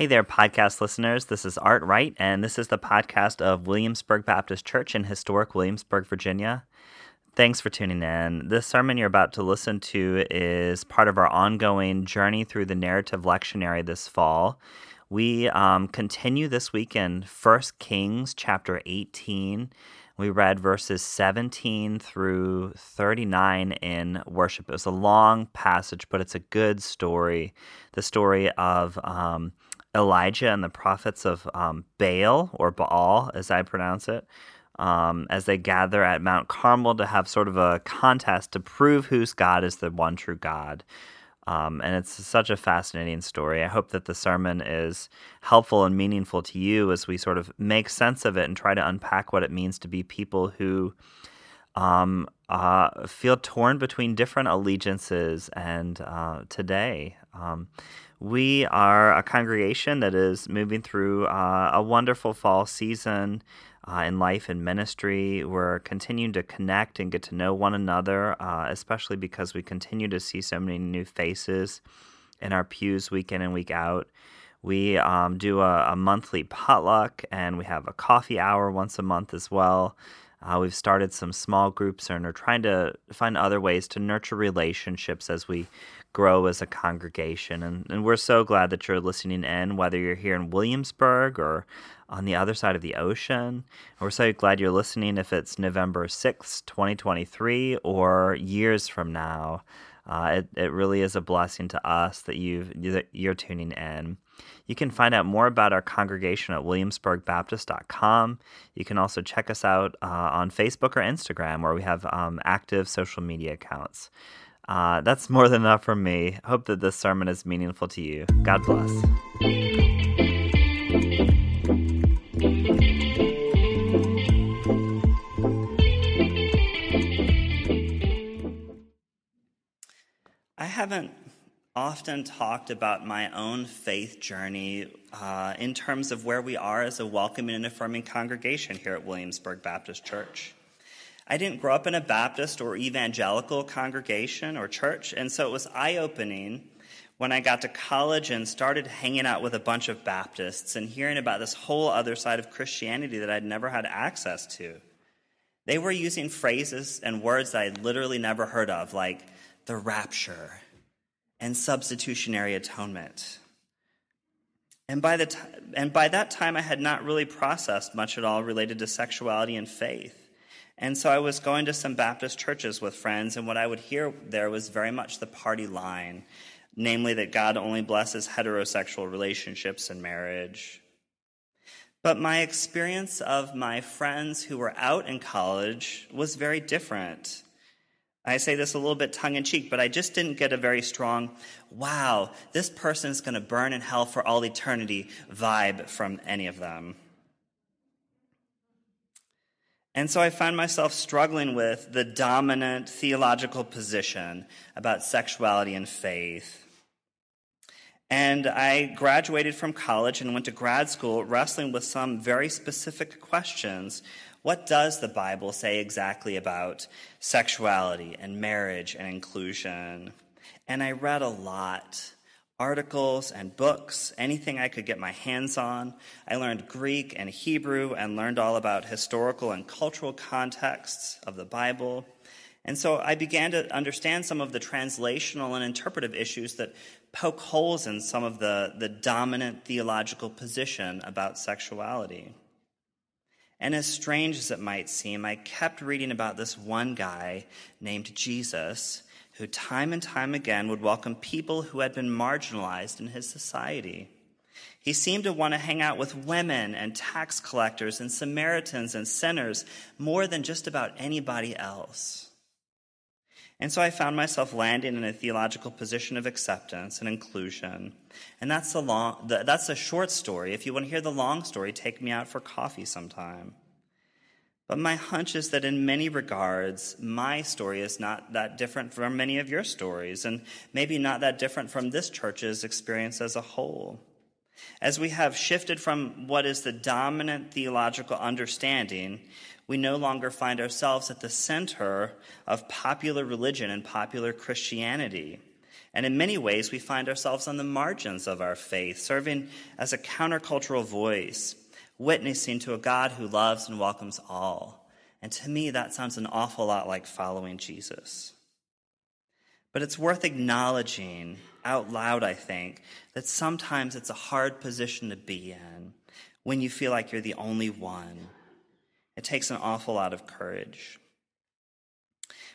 Hey there, podcast listeners. This is Art Wright, and this is the podcast of Williamsburg Baptist Church in historic Williamsburg, Virginia. Thanks for tuning in. This sermon you're about to listen to is part of our ongoing journey through the narrative lectionary this fall. We um, continue this week in 1 Kings chapter 18. We read verses 17 through 39 in worship. It was a long passage, but it's a good story. The story of um, Elijah and the prophets of um, Baal, or Baal, as I pronounce it, um, as they gather at Mount Carmel to have sort of a contest to prove whose God is the one true God. Um, and it's such a fascinating story. I hope that the sermon is helpful and meaningful to you as we sort of make sense of it and try to unpack what it means to be people who um, uh, feel torn between different allegiances. And uh, today, um, we are a congregation that is moving through uh, a wonderful fall season uh, in life and ministry. We're continuing to connect and get to know one another, uh, especially because we continue to see so many new faces in our pews week in and week out. We um, do a, a, monthly potluck and we have a coffee hour once a month as well. Uh, we've started some small groups and are trying to find other ways to nurture relationships as we grow as a congregation. And, and we're so glad that you're listening in, whether you're here in Williamsburg or on the other side of the ocean. We're so glad you're listening if it's November 6th, 2023, or years from now. Uh, it, it really is a blessing to us that, you've, that you're tuning in. You can find out more about our congregation at williamsburgbaptist.com. You can also check us out uh, on Facebook or Instagram, where we have um, active social media accounts. Uh, that's more than enough from me. I hope that this sermon is meaningful to you. God bless. I haven't often talked about my own faith journey uh, in terms of where we are as a welcoming and affirming congregation here at Williamsburg Baptist Church. I didn't grow up in a Baptist or evangelical congregation or church, and so it was eye opening when I got to college and started hanging out with a bunch of Baptists and hearing about this whole other side of Christianity that I'd never had access to. They were using phrases and words that I'd literally never heard of, like the rapture and substitutionary atonement. And by, the t- and by that time, I had not really processed much at all related to sexuality and faith. And so I was going to some Baptist churches with friends, and what I would hear there was very much the party line, namely that God only blesses heterosexual relationships and marriage. But my experience of my friends who were out in college was very different. I say this a little bit tongue in cheek, but I just didn't get a very strong, wow, this person is going to burn in hell for all eternity vibe from any of them. And so I found myself struggling with the dominant theological position about sexuality and faith. And I graduated from college and went to grad school wrestling with some very specific questions. What does the Bible say exactly about sexuality and marriage and inclusion? And I read a lot articles and books, anything I could get my hands on. I learned Greek and Hebrew and learned all about historical and cultural contexts of the Bible. And so I began to understand some of the translational and interpretive issues that poke holes in some of the, the dominant theological position about sexuality. And as strange as it might seem, I kept reading about this one guy named Jesus who time and time again would welcome people who had been marginalized in his society. He seemed to want to hang out with women and tax collectors and Samaritans and sinners more than just about anybody else. And so I found myself landing in a theological position of acceptance and inclusion. And that's a long, that's a short story. If you want to hear the long story, take me out for coffee sometime. But my hunch is that in many regards, my story is not that different from many of your stories, and maybe not that different from this church's experience as a whole. As we have shifted from what is the dominant theological understanding, we no longer find ourselves at the center of popular religion and popular Christianity. And in many ways, we find ourselves on the margins of our faith, serving as a countercultural voice, witnessing to a God who loves and welcomes all. And to me, that sounds an awful lot like following Jesus. But it's worth acknowledging out loud, I think, that sometimes it's a hard position to be in when you feel like you're the only one. It takes an awful lot of courage.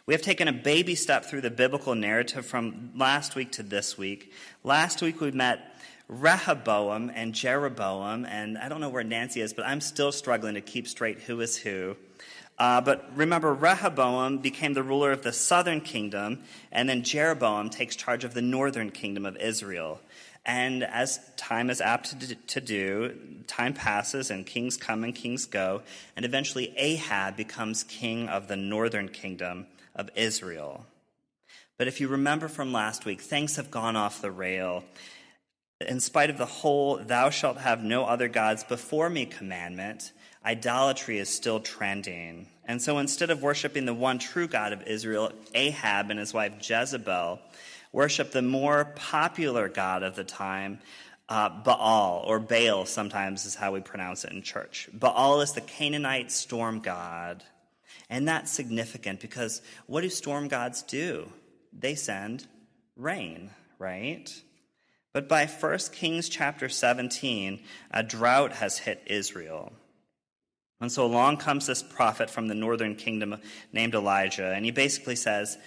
We have taken a baby step through the biblical narrative from last week to this week. Last week we met Rehoboam and Jeroboam, and I don't know where Nancy is, but I'm still struggling to keep straight who is who. Uh, but remember, Rehoboam became the ruler of the southern kingdom, and then Jeroboam takes charge of the northern kingdom of Israel. And as time is apt to, do, time passes and kings come and kings go, and eventually Ahab becomes king of the northern kingdom of Israel. But if you remember from last week, things have gone off the rail. In spite of the whole, thou shalt have no other gods before me commandment, idolatry is still trending. And so instead of worshiping the one true God of Israel, Ahab and his wife Jezebel worship the more popular God of the time, uh, Baal, or Baal sometimes is how we pronounce it in church. Baal is the Canaanite storm god. And that's significant because what do storm gods do? They send rain, right? But by 1 Kings chapter 17, a drought has hit Israel. And so along comes this prophet from the northern kingdom named Elijah, and he basically says,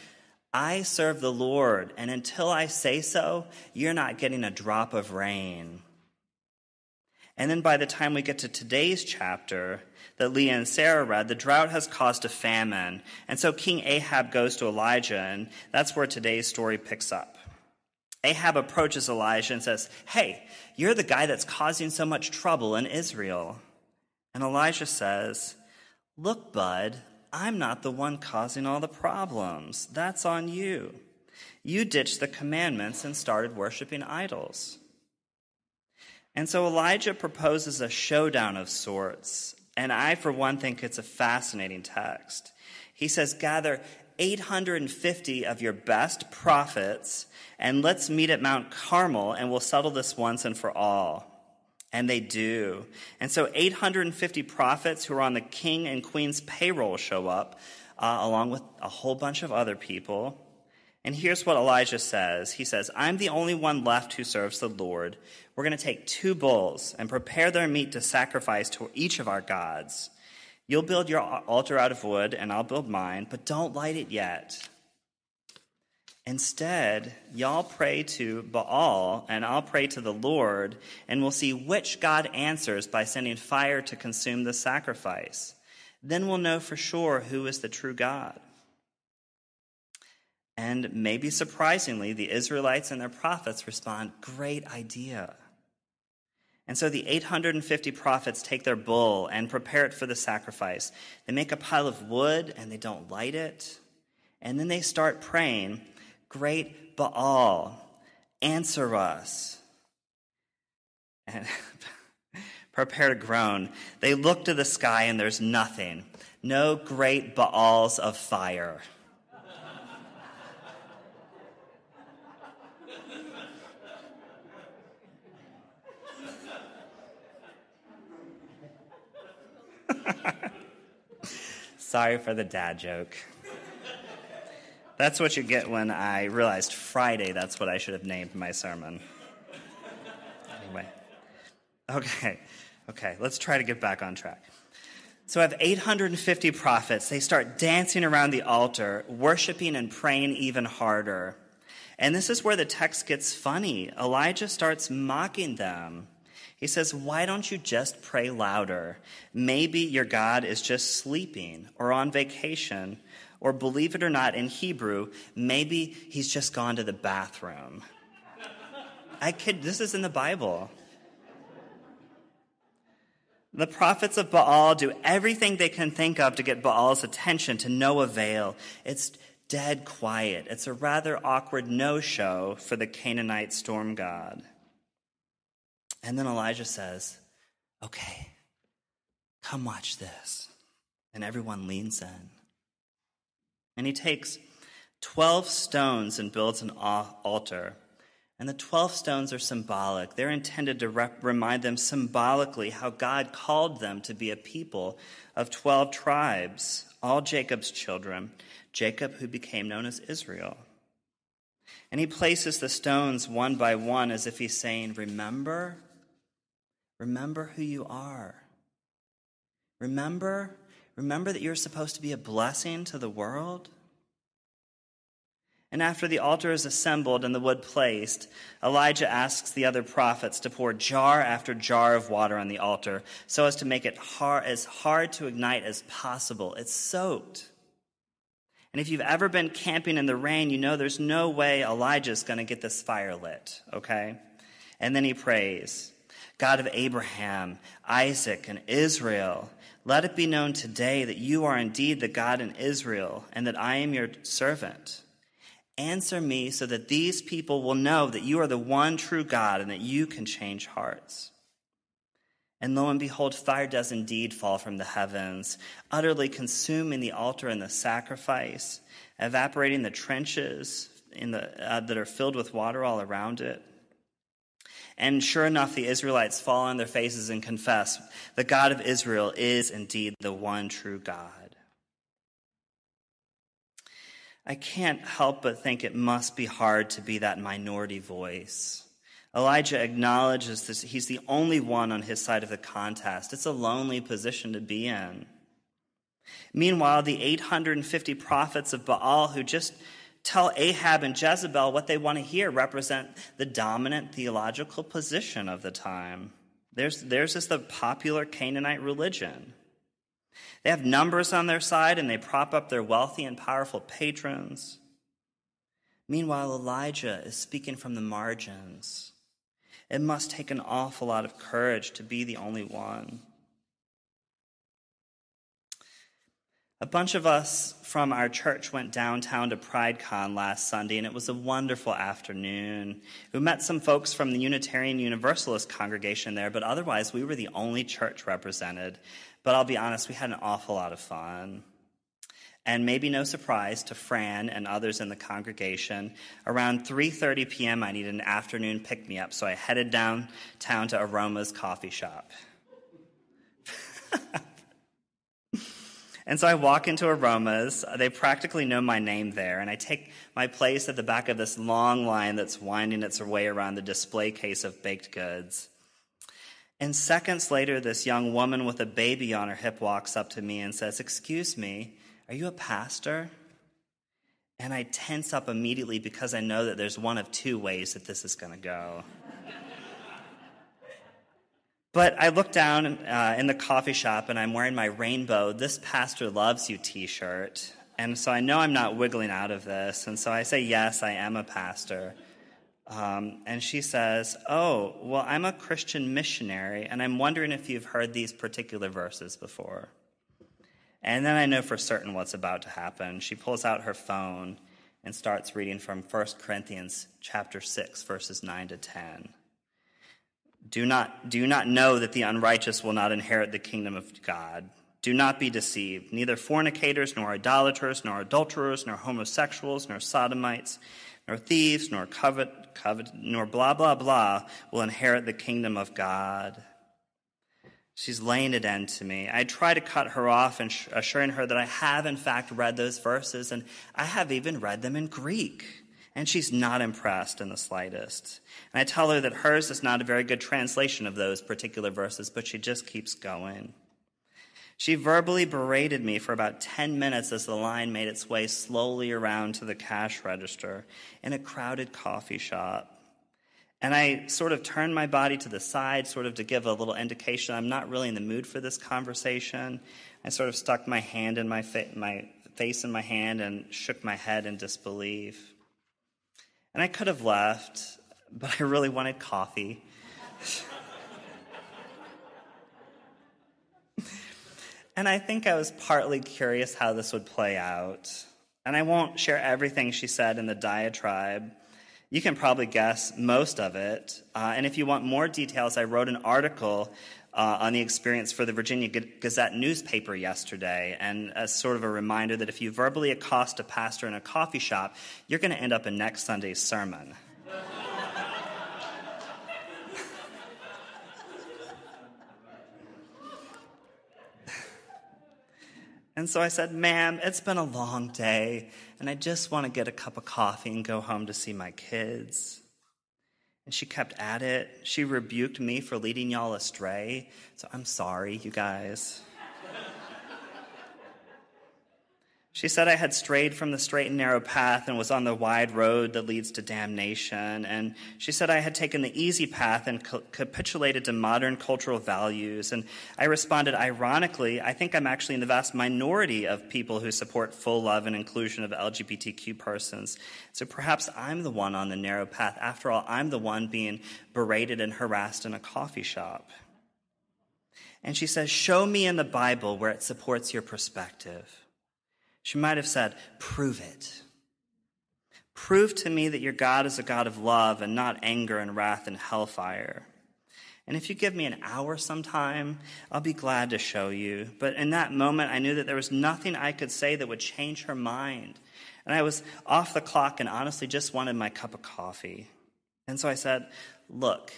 I serve the Lord, and until I say so, you're not getting a drop of rain. And then by the time we get to today's chapter that Leah and Sarah read, the drought has caused a famine. And so King Ahab goes to Elijah, and that's where today's story picks up. Ahab approaches Elijah and says, Hey, you're the guy that's causing so much trouble in Israel. And Elijah says, Look, bud, I'm not the one causing all the problems. That's on you. You ditched the commandments and started worshiping idols. And so Elijah proposes a showdown of sorts. And I, for one, think it's a fascinating text. He says, Gather 850 of your best prophets, and let's meet at Mount Carmel, and we'll settle this once and for all. And they do. And so 850 prophets who are on the king and queen's payroll show up, uh, along with a whole bunch of other people. And here's what Elijah says He says, I'm the only one left who serves the Lord. We're going to take two bulls and prepare their meat to sacrifice to each of our gods. You'll build your altar out of wood, and I'll build mine, but don't light it yet. Instead, y'all pray to Baal, and I'll pray to the Lord, and we'll see which God answers by sending fire to consume the sacrifice. Then we'll know for sure who is the true God. And maybe surprisingly, the Israelites and their prophets respond, Great idea. And so the 850 prophets take their bull and prepare it for the sacrifice. They make a pile of wood and they don't light it. And then they start praying Great Baal, answer us. And prepare to groan. They look to the sky and there's nothing. No great Baals of fire. Sorry for the dad joke. That's what you get when I realized Friday that's what I should have named my sermon. Anyway. Okay. Okay, let's try to get back on track. So I have 850 prophets. They start dancing around the altar, worshiping and praying even harder. And this is where the text gets funny. Elijah starts mocking them. He says, Why don't you just pray louder? Maybe your God is just sleeping or on vacation or believe it or not, in Hebrew, maybe he's just gone to the bathroom. I kid, this is in the Bible. The prophets of Baal do everything they can think of to get Baal's attention to no avail. It's dead quiet. It's a rather awkward no show for the Canaanite storm god. And then Elijah says, Okay, come watch this. And everyone leans in. And he takes 12 stones and builds an altar. And the 12 stones are symbolic. They're intended to rep- remind them symbolically how God called them to be a people of 12 tribes, all Jacob's children, Jacob who became known as Israel. And he places the stones one by one as if he's saying, Remember, remember who you are. Remember, remember that you're supposed to be a blessing to the world. And after the altar is assembled and the wood placed, Elijah asks the other prophets to pour jar after jar of water on the altar so as to make it hard, as hard to ignite as possible. It's soaked. And if you've ever been camping in the rain, you know there's no way Elijah's going to get this fire lit, okay? And then he prays God of Abraham, Isaac, and Israel, let it be known today that you are indeed the God in Israel and that I am your servant. Answer me so that these people will know that you are the one true God and that you can change hearts. And lo and behold, fire does indeed fall from the heavens, utterly consuming the altar and the sacrifice, evaporating the trenches the, uh, that are filled with water all around it. And sure enough, the Israelites fall on their faces and confess the God of Israel is indeed the one true God. I can't help but think it must be hard to be that minority voice. Elijah acknowledges that he's the only one on his side of the contest. It's a lonely position to be in. Meanwhile, the 850 prophets of Baal who just tell Ahab and Jezebel what they want to hear represent the dominant theological position of the time. There's, theirs is the popular Canaanite religion. They have numbers on their side and they prop up their wealthy and powerful patrons. Meanwhile, Elijah is speaking from the margins. It must take an awful lot of courage to be the only one. A bunch of us from our church went downtown to PrideCon last Sunday, and it was a wonderful afternoon. We met some folks from the Unitarian Universalist congregation there, but otherwise, we were the only church represented. But I'll be honest, we had an awful lot of fun. And maybe no surprise to Fran and others in the congregation, around 3:30 p.m. I needed an afternoon pick-me-up, so I headed downtown to Aroma's coffee shop. and so I walk into Aroma's. They practically know my name there, and I take my place at the back of this long line that's winding its way around the display case of baked goods. And seconds later, this young woman with a baby on her hip walks up to me and says, Excuse me, are you a pastor? And I tense up immediately because I know that there's one of two ways that this is going to go. But I look down uh, in the coffee shop and I'm wearing my rainbow, This Pastor Loves You t shirt. And so I know I'm not wiggling out of this. And so I say, Yes, I am a pastor. Um, and she says, Oh, well, I'm a Christian missionary, and I'm wondering if you've heard these particular verses before. And then I know for certain what's about to happen. She pulls out her phone and starts reading from 1 Corinthians chapter 6, verses 9 to 10. Do not, do not know that the unrighteous will not inherit the kingdom of God. Do not be deceived. Neither fornicators, nor idolaters, nor adulterers, nor homosexuals, nor sodomites nor thieves, nor covet, covet, nor blah, blah, blah will inherit the kingdom of God. She's laying it into me. I try to cut her off and assuring her that I have, in fact, read those verses, and I have even read them in Greek. And she's not impressed in the slightest. And I tell her that hers is not a very good translation of those particular verses, but she just keeps going. She verbally berated me for about 10 minutes as the line made its way slowly around to the cash register in a crowded coffee shop. And I sort of turned my body to the side, sort of to give a little indication I'm not really in the mood for this conversation. I sort of stuck my hand in my, fa- my face in my hand and shook my head in disbelief. And I could have left, but I really wanted coffee. And I think I was partly curious how this would play out. And I won't share everything she said in the diatribe. You can probably guess most of it. Uh, and if you want more details, I wrote an article uh, on the experience for the Virginia Gazette newspaper yesterday, and as sort of a reminder that if you verbally accost a pastor in a coffee shop, you're going to end up in next Sunday's sermon. And so I said, Ma'am, it's been a long day, and I just want to get a cup of coffee and go home to see my kids. And she kept at it. She rebuked me for leading y'all astray. So I'm sorry, you guys. She said I had strayed from the straight and narrow path and was on the wide road that leads to damnation. And she said I had taken the easy path and capitulated to modern cultural values. And I responded, ironically, I think I'm actually in the vast minority of people who support full love and inclusion of LGBTQ persons. So perhaps I'm the one on the narrow path. After all, I'm the one being berated and harassed in a coffee shop. And she says, Show me in the Bible where it supports your perspective. She might have said, Prove it. Prove to me that your God is a God of love and not anger and wrath and hellfire. And if you give me an hour sometime, I'll be glad to show you. But in that moment, I knew that there was nothing I could say that would change her mind. And I was off the clock and honestly just wanted my cup of coffee. And so I said, Look,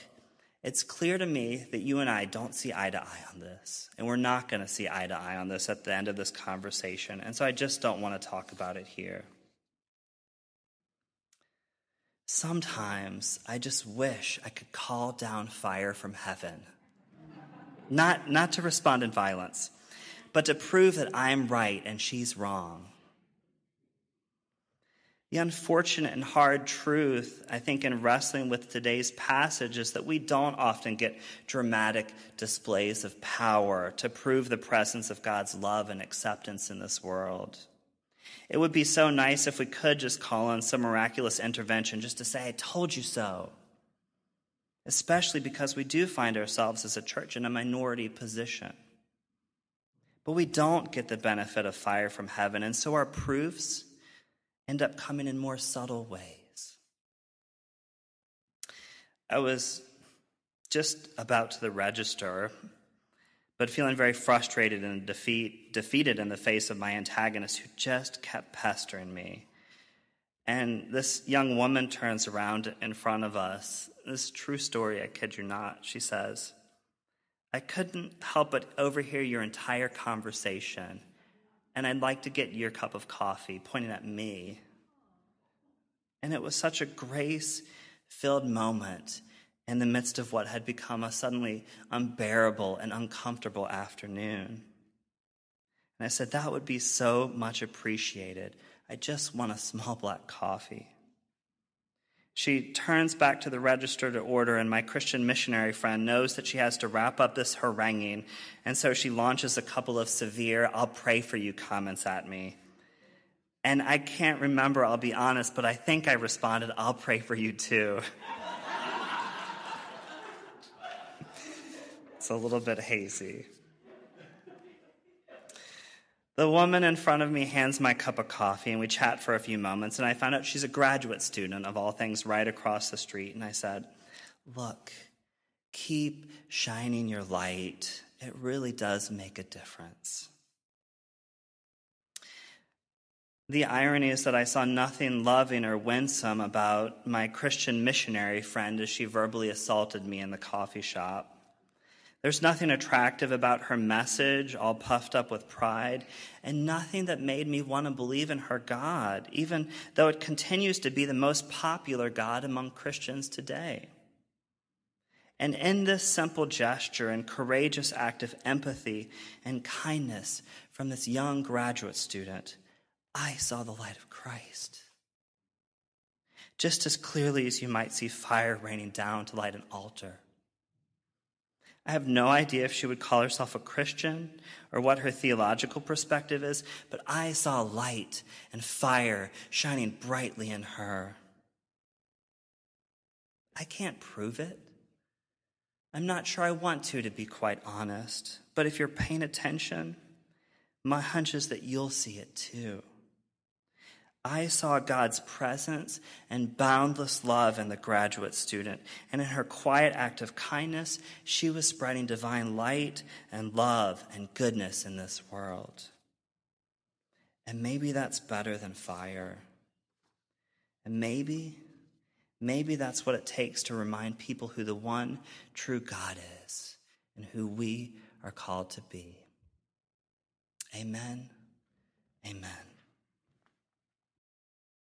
it's clear to me that you and I don't see eye to eye on this. And we're not going to see eye to eye on this at the end of this conversation. And so I just don't want to talk about it here. Sometimes I just wish I could call down fire from heaven. Not, not to respond in violence, but to prove that I'm right and she's wrong. The unfortunate and hard truth, I think, in wrestling with today's passage is that we don't often get dramatic displays of power to prove the presence of God's love and acceptance in this world. It would be so nice if we could just call on some miraculous intervention just to say, I told you so. Especially because we do find ourselves as a church in a minority position. But we don't get the benefit of fire from heaven, and so our proofs end up coming in more subtle ways. I was just about to the register, but feeling very frustrated and defeat, defeated in the face of my antagonist who just kept pestering me. And this young woman turns around in front of us. This true story, I kid you not. She says, I couldn't help but overhear your entire conversation and I'd like to get your cup of coffee, pointing at me. And it was such a grace filled moment in the midst of what had become a suddenly unbearable and uncomfortable afternoon. And I said, That would be so much appreciated. I just want a small black coffee. She turns back to the register to order, and my Christian missionary friend knows that she has to wrap up this haranguing, and so she launches a couple of severe, I'll pray for you comments at me. And I can't remember, I'll be honest, but I think I responded, I'll pray for you too. it's a little bit hazy. The woman in front of me hands my cup of coffee, and we chat for a few moments. And I find out she's a graduate student of all things right across the street. And I said, Look, keep shining your light. It really does make a difference. The irony is that I saw nothing loving or winsome about my Christian missionary friend as she verbally assaulted me in the coffee shop. There's nothing attractive about her message, all puffed up with pride, and nothing that made me want to believe in her God, even though it continues to be the most popular God among Christians today. And in this simple gesture and courageous act of empathy and kindness from this young graduate student, I saw the light of Christ. Just as clearly as you might see fire raining down to light an altar I have no idea if she would call herself a Christian or what her theological perspective is, but I saw light and fire shining brightly in her. I can't prove it. I'm not sure I want to, to be quite honest. But if you're paying attention, my hunch is that you'll see it too. I saw God's presence and boundless love in the graduate student. And in her quiet act of kindness, she was spreading divine light and love and goodness in this world. And maybe that's better than fire. And maybe, maybe that's what it takes to remind people who the one true God is and who we are called to be. Amen. Amen.